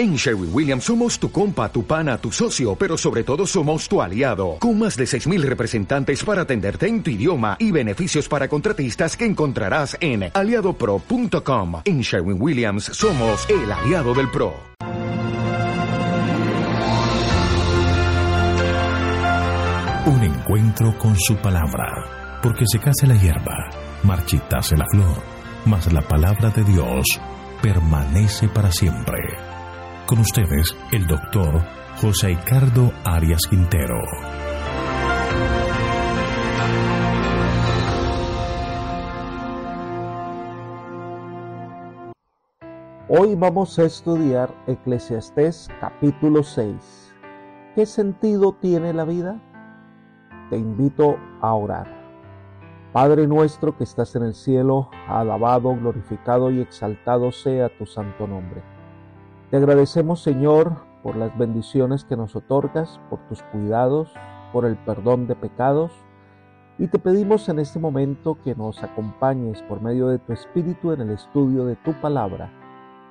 En Sherwin Williams somos tu compa, tu pana, tu socio, pero sobre todo somos tu aliado, con más de 6.000 representantes para atenderte en tu idioma y beneficios para contratistas que encontrarás en aliadopro.com. En Sherwin Williams somos el aliado del PRO. Un encuentro con su palabra, porque se case la hierba, marchitase la flor, mas la palabra de Dios permanece para siempre. Con ustedes, el doctor José Ricardo Arias Quintero. Hoy vamos a estudiar Eclesiastés capítulo 6. ¿Qué sentido tiene la vida? Te invito a orar. Padre nuestro que estás en el cielo, alabado, glorificado y exaltado sea tu santo nombre. Te agradecemos, Señor, por las bendiciones que nos otorgas, por tus cuidados, por el perdón de pecados. Y te pedimos en este momento que nos acompañes por medio de tu Espíritu en el estudio de tu palabra,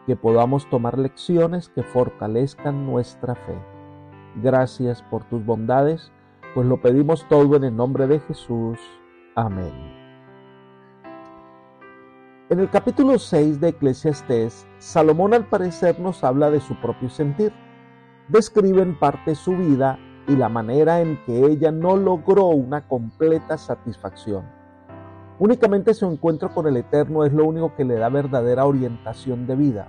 que podamos tomar lecciones que fortalezcan nuestra fe. Gracias por tus bondades, pues lo pedimos todo en el nombre de Jesús. Amén. En el capítulo 6 de Eclesiastés, Salomón al parecer nos habla de su propio sentir. Describe en parte su vida y la manera en que ella no logró una completa satisfacción. Únicamente su encuentro con el Eterno es lo único que le da verdadera orientación de vida.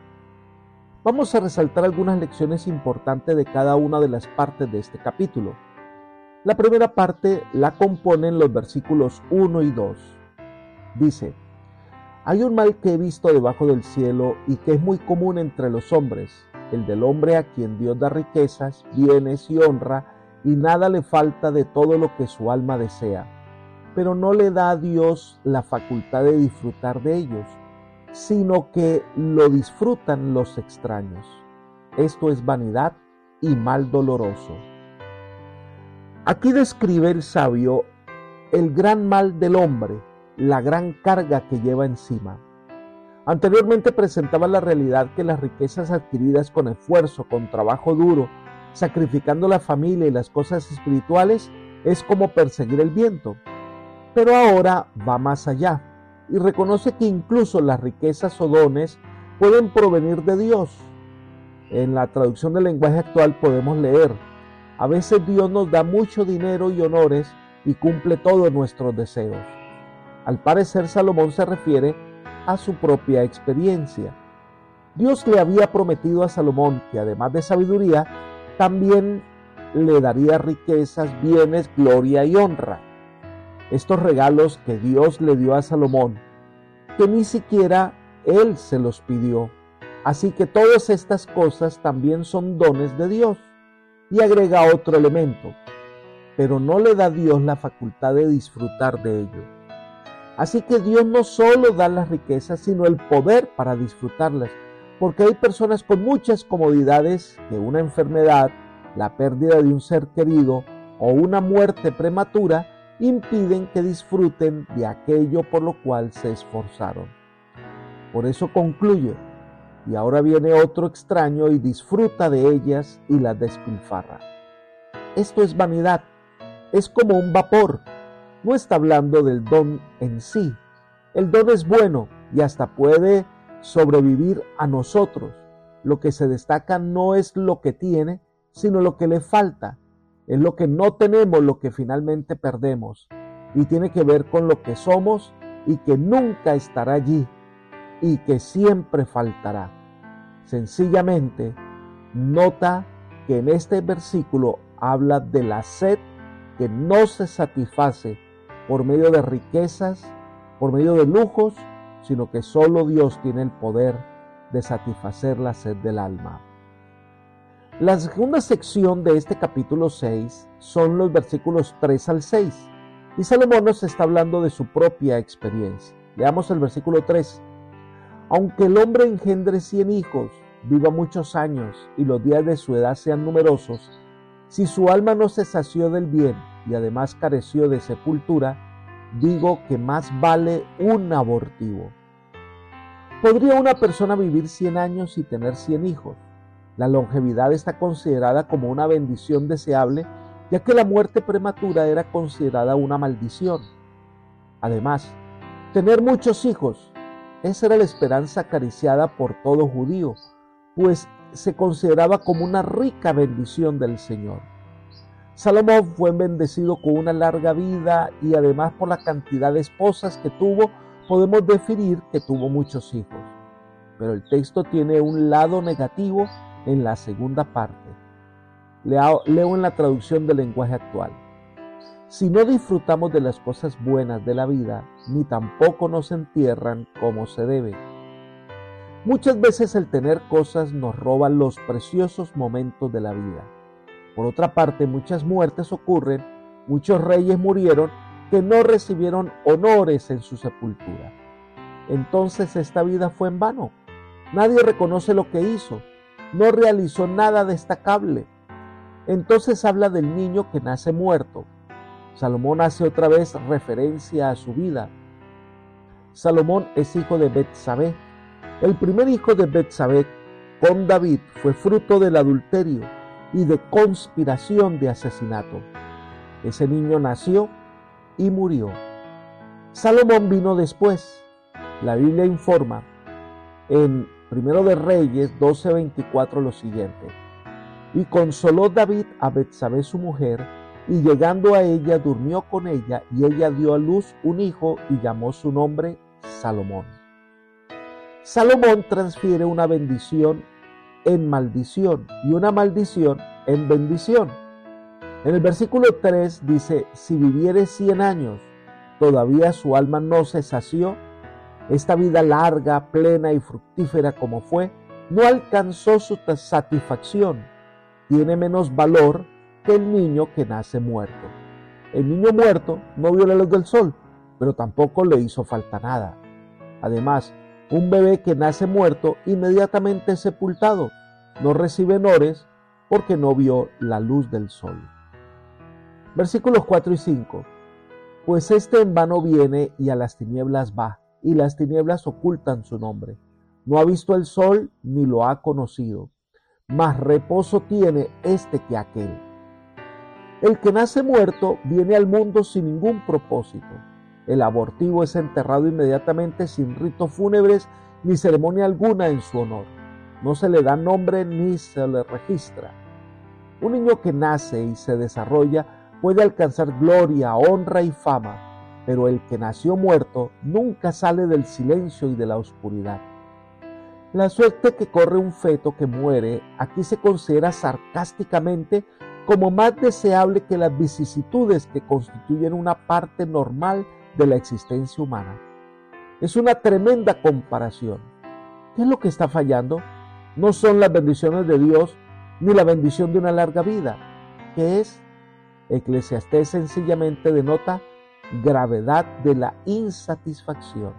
Vamos a resaltar algunas lecciones importantes de cada una de las partes de este capítulo. La primera parte la componen los versículos 1 y 2. Dice, hay un mal que he visto debajo del cielo y que es muy común entre los hombres, el del hombre a quien Dios da riquezas, bienes y honra, y nada le falta de todo lo que su alma desea. Pero no le da a Dios la facultad de disfrutar de ellos, sino que lo disfrutan los extraños. Esto es vanidad y mal doloroso. Aquí describe el sabio el gran mal del hombre, la gran carga que lleva encima. Anteriormente presentaba la realidad que las riquezas adquiridas con esfuerzo, con trabajo duro, sacrificando la familia y las cosas espirituales, es como perseguir el viento. Pero ahora va más allá y reconoce que incluso las riquezas o dones pueden provenir de Dios. En la traducción del lenguaje actual podemos leer, a veces Dios nos da mucho dinero y honores y cumple todos nuestros deseos. Al parecer Salomón se refiere a su propia experiencia. Dios le había prometido a Salomón que además de sabiduría, también le daría riquezas, bienes, gloria y honra. Estos regalos que Dios le dio a Salomón, que ni siquiera él se los pidió. Así que todas estas cosas también son dones de Dios. Y agrega otro elemento, pero no le da Dios la facultad de disfrutar de ello. Así que Dios no solo da las riquezas, sino el poder para disfrutarlas, porque hay personas con muchas comodidades que una enfermedad, la pérdida de un ser querido o una muerte prematura impiden que disfruten de aquello por lo cual se esforzaron. Por eso concluye, y ahora viene otro extraño y disfruta de ellas y las despilfarra. Esto es vanidad, es como un vapor no está hablando del don en sí. El don es bueno y hasta puede sobrevivir a nosotros. Lo que se destaca no es lo que tiene, sino lo que le falta. Es lo que no tenemos lo que finalmente perdemos. Y tiene que ver con lo que somos y que nunca estará allí y que siempre faltará. Sencillamente, nota que en este versículo habla de la sed que no se satisface por medio de riquezas, por medio de lujos, sino que solo Dios tiene el poder de satisfacer la sed del alma. La segunda sección de este capítulo 6 son los versículos 3 al 6. Y Salomón nos está hablando de su propia experiencia. Leamos el versículo 3. Aunque el hombre engendre cien hijos, viva muchos años y los días de su edad sean numerosos, si su alma no se sació del bien y además careció de sepultura, digo que más vale un abortivo. ¿Podría una persona vivir 100 años y tener 100 hijos? La longevidad está considerada como una bendición deseable, ya que la muerte prematura era considerada una maldición. Además, tener muchos hijos, esa era la esperanza acariciada por todo judío, pues se consideraba como una rica bendición del Señor. Salomón fue bendecido con una larga vida y además por la cantidad de esposas que tuvo, podemos definir que tuvo muchos hijos. Pero el texto tiene un lado negativo en la segunda parte. Leo, en la traducción del lenguaje actual. Si no disfrutamos de las cosas buenas de la vida, ni tampoco nos entierran como se debe. Muchas veces el tener cosas nos roba los preciosos momentos de la vida. Por otra parte, muchas muertes ocurren, muchos reyes murieron que no recibieron honores en su sepultura. Entonces esta vida fue en vano. Nadie reconoce lo que hizo, no realizó nada destacable. Entonces habla del niño que nace muerto. Salomón hace otra vez referencia a su vida. Salomón es hijo de Betsabé. El primer hijo de Betsabé con David fue fruto del adulterio y de conspiración de asesinato. Ese niño nació y murió. Salomón vino después. La Biblia informa en Primero de Reyes 12:24 lo siguiente. Y consoló David a Betsabé su mujer, y llegando a ella durmió con ella, y ella dio a luz un hijo y llamó su nombre Salomón. Salomón transfiere una bendición en maldición y una maldición en bendición. En el versículo 3 dice, si viviere 100 años, todavía su alma no se sació, esta vida larga, plena y fructífera como fue, no alcanzó su satisfacción, tiene menos valor que el niño que nace muerto. El niño muerto no vio la luz del sol, pero tampoco le hizo falta nada. Además, un bebé que nace muerto inmediatamente es sepultado, no recibe honores porque no vio la luz del sol. Versículos 4 y 5. Pues este en vano viene y a las tinieblas va, y las tinieblas ocultan su nombre. No ha visto el sol ni lo ha conocido. Más reposo tiene este que aquel. El que nace muerto viene al mundo sin ningún propósito el abortivo es enterrado inmediatamente sin ritos fúnebres ni ceremonia alguna en su honor. No se le da nombre ni se le registra. Un niño que nace y se desarrolla puede alcanzar gloria, honra y fama, pero el que nació muerto nunca sale del silencio y de la oscuridad. La suerte que corre un feto que muere aquí se considera sarcásticamente como más deseable que las vicisitudes que constituyen una parte normal de la existencia humana. Es una tremenda comparación. ¿Qué es lo que está fallando? No son las bendiciones de Dios ni la bendición de una larga vida. ¿Qué es? Eclesiastés sencillamente denota gravedad de la insatisfacción.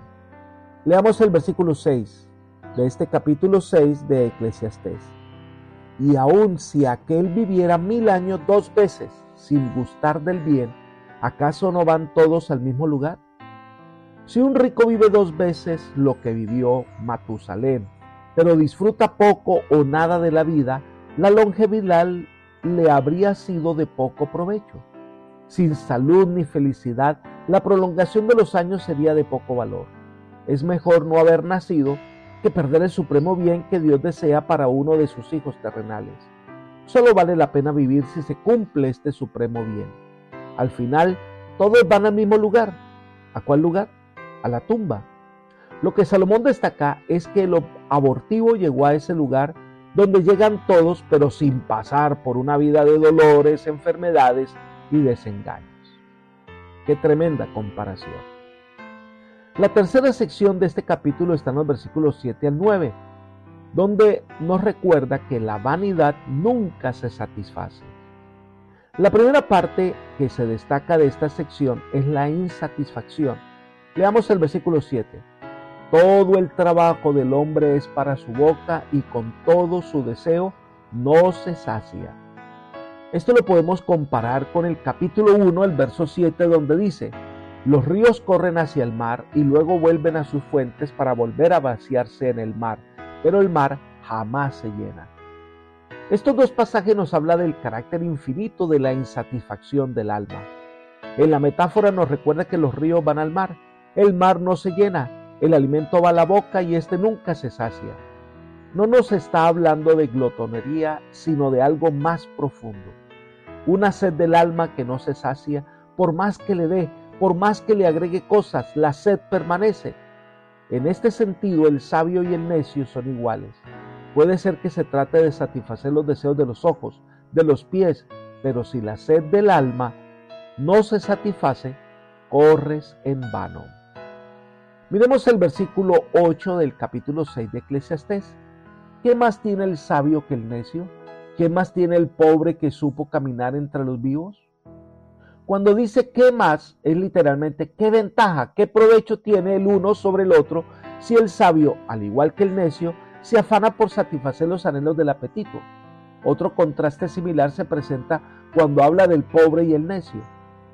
Leamos el versículo 6 de este capítulo 6 de Eclesiastés. Y aun si aquel viviera mil años dos veces sin gustar del bien, ¿acaso no van todos al mismo lugar? Si un rico vive dos veces lo que vivió Matusalén, pero disfruta poco o nada de la vida, la longevidad le habría sido de poco provecho. Sin salud ni felicidad, la prolongación de los años sería de poco valor. Es mejor no haber nacido que perder el supremo bien que Dios desea para uno de sus hijos terrenales. Solo vale la pena vivir si se cumple este supremo bien. Al final, todos van al mismo lugar. ¿A cuál lugar? A la tumba. Lo que Salomón destaca es que lo abortivo llegó a ese lugar donde llegan todos, pero sin pasar por una vida de dolores, enfermedades y desengaños. Qué tremenda comparación. La tercera sección de este capítulo está en los versículos 7 al 9, donde nos recuerda que la vanidad nunca se satisface. La primera parte que se destaca de esta sección es la insatisfacción. Leamos el versículo 7. Todo el trabajo del hombre es para su boca y con todo su deseo no se sacia. Esto lo podemos comparar con el capítulo 1, el verso 7, donde dice, los ríos corren hacia el mar y luego vuelven a sus fuentes para volver a vaciarse en el mar, pero el mar jamás se llena. Estos dos pasajes nos hablan del carácter infinito de la insatisfacción del alma. En la metáfora nos recuerda que los ríos van al mar, el mar no se llena, el alimento va a la boca y éste nunca se sacia. No nos está hablando de glotonería, sino de algo más profundo. Una sed del alma que no se sacia, por más que le dé, por más que le agregue cosas, la sed permanece. En este sentido, el sabio y el necio son iguales. Puede ser que se trate de satisfacer los deseos de los ojos, de los pies, pero si la sed del alma no se satisface, corres en vano. Miremos el versículo 8 del capítulo 6 de Eclesiastés. ¿Qué más tiene el sabio que el necio? ¿Qué más tiene el pobre que supo caminar entre los vivos? Cuando dice qué más, es literalmente qué ventaja, qué provecho tiene el uno sobre el otro si el sabio, al igual que el necio, se afana por satisfacer los anhelos del apetito. Otro contraste similar se presenta cuando habla del pobre y el necio.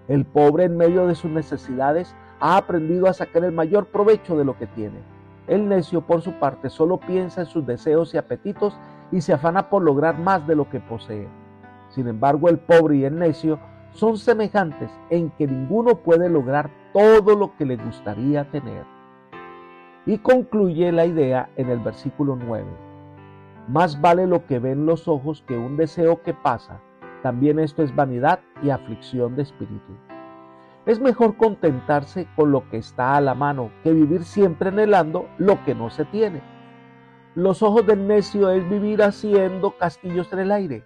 El pobre en medio de sus necesidades ha aprendido a sacar el mayor provecho de lo que tiene el necio, por su parte, solo piensa en sus deseos y apetitos y se afana por lograr más de lo que posee. Sin embargo, el pobre y el necio son semejantes en que ninguno puede lograr todo lo que le gustaría tener. Y concluye la idea en el versículo 9. Más vale lo que ven los ojos que un deseo que pasa. También esto es vanidad y aflicción de espíritu. Es mejor contentarse con lo que está a la mano que vivir siempre anhelando lo que no se tiene. Los ojos del necio es vivir haciendo castillos en el aire.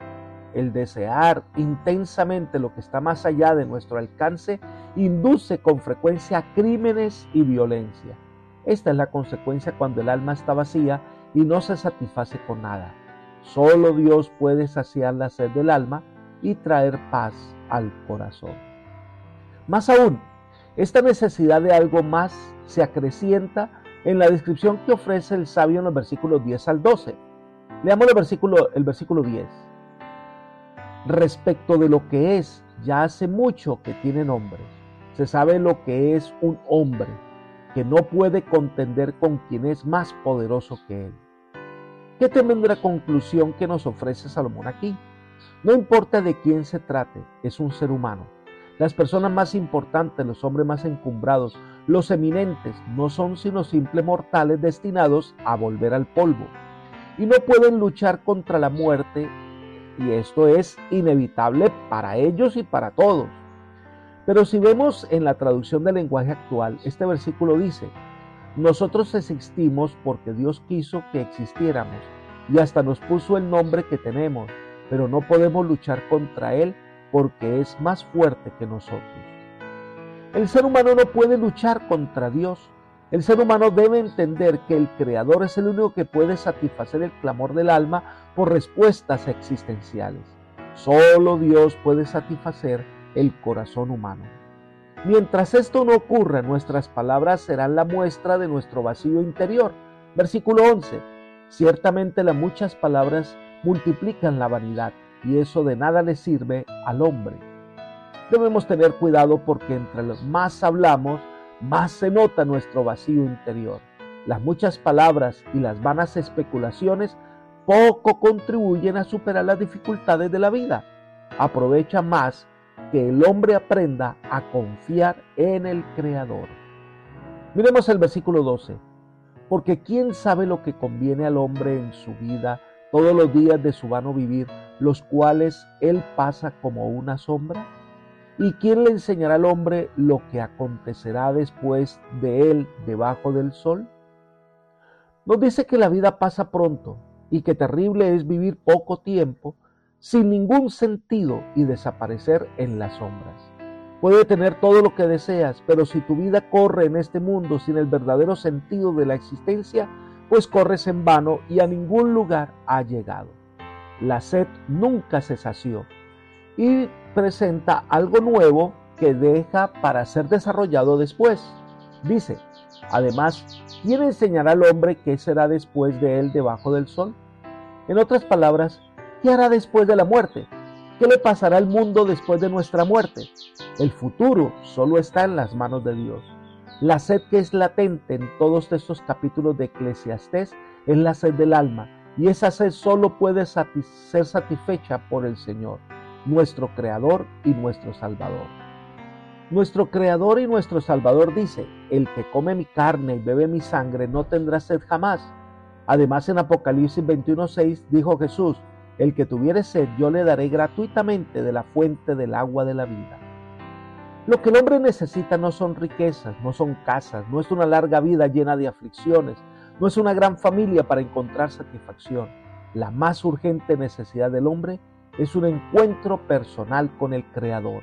El desear intensamente lo que está más allá de nuestro alcance induce con frecuencia crímenes y violencia. Esta es la consecuencia cuando el alma está vacía y no se satisface con nada. Solo Dios puede saciar la sed del alma y traer paz al corazón. Más aún, esta necesidad de algo más se acrecienta en la descripción que ofrece el sabio en los versículos 10 al 12. Leamos el versículo, el versículo 10. Respecto de lo que es, ya hace mucho que tiene nombre. Se sabe lo que es un hombre, que no puede contender con quien es más poderoso que él. Qué tremenda conclusión que nos ofrece Salomón aquí. No importa de quién se trate, es un ser humano las personas más importantes, los hombres más encumbrados, los eminentes, no son sino simples mortales destinados a volver al polvo. Y no pueden luchar contra la muerte, y esto es inevitable para ellos y para todos. Pero si vemos en la traducción del lenguaje actual, este versículo dice, nosotros existimos porque Dios quiso que existiéramos y hasta nos puso el nombre que tenemos, pero no podemos luchar contra Él porque es más fuerte que nosotros. El ser humano no puede luchar contra Dios. El ser humano debe entender que el Creador es el único que puede satisfacer el clamor del alma por respuestas existenciales. Solo Dios puede satisfacer el corazón humano. Mientras esto no ocurra, nuestras palabras serán la muestra de nuestro vacío interior. Versículo 11. Ciertamente las muchas palabras multiplican la vanidad, y eso de nada le sirve al hombre. Debemos tener cuidado porque entre los más hablamos, más se nota nuestro vacío interior. Las muchas palabras y las vanas especulaciones poco contribuyen a superar las dificultades de la vida. Aprovecha más que el hombre aprenda a confiar en el Creador. Miremos el versículo 12. Porque ¿quién sabe lo que conviene al hombre en su vida todos los días de su vano vivir? los cuales él pasa como una sombra? ¿Y quién le enseñará al hombre lo que acontecerá después de él debajo del sol? Nos dice que la vida pasa pronto y que terrible es vivir poco tiempo sin ningún sentido y desaparecer en las sombras. Puede tener todo lo que deseas, pero si tu vida corre en este mundo sin el verdadero sentido de la existencia, pues corres en vano y a ningún lugar ha llegado la sed nunca se sació y presenta algo nuevo que deja para ser desarrollado después. Dice, además, ¿quién enseñará al hombre qué será después de él debajo del sol? En otras palabras, ¿qué hará después de la muerte? ¿Qué le pasará al mundo después de nuestra muerte? El futuro solo está en las manos de Dios. La sed que es latente en todos estos capítulos de Eclesiastés es la sed del alma y esa sed solo puede ser satisfecha por el Señor, nuestro Creador y nuestro Salvador. Nuestro Creador y nuestro Salvador dice, el que come mi carne y bebe mi sangre no tendrá sed jamás. Además en Apocalipsis 21.6 dijo Jesús, el que tuviere sed yo le daré gratuitamente de la fuente del agua de la vida. Lo que el hombre necesita no son riquezas, no son casas, no es una larga vida llena de aflicciones, no es una gran familia para encontrar satisfacción. La más urgente necesidad del hombre es un encuentro personal con el Creador,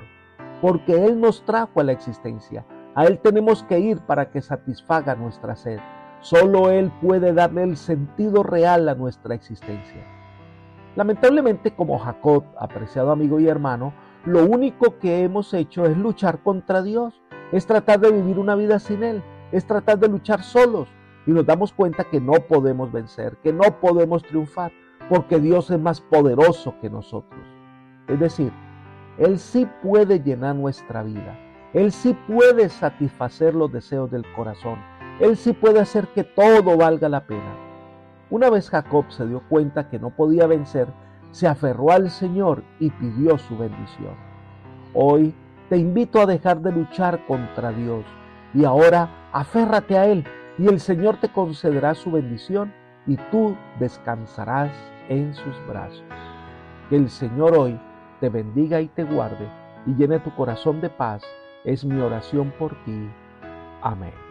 porque Él nos trajo a la existencia. A Él tenemos que ir para que satisfaga nuestra sed. Solo Él puede darle el sentido real a nuestra existencia. Lamentablemente, como Jacob, apreciado amigo y hermano, lo único que hemos hecho es luchar contra Dios, es tratar de vivir una vida sin Él, es tratar de luchar solos, y nos damos cuenta que no podemos vencer, que no podemos triunfar, porque Dios es más poderoso que nosotros. Es decir, Él sí puede llenar nuestra vida, Él sí puede satisfacer los deseos del corazón, Él sí puede hacer que todo valga la pena. Una vez Jacob se dio cuenta que no podía vencer, se aferró al Señor y pidió su bendición. Hoy te invito a dejar de luchar contra Dios y ahora aférrate a Él y el Señor te concederá su bendición y tú descansarás en sus brazos. Que el Señor hoy te bendiga y te guarde y llene tu corazón de paz es mi oración por ti. Amén.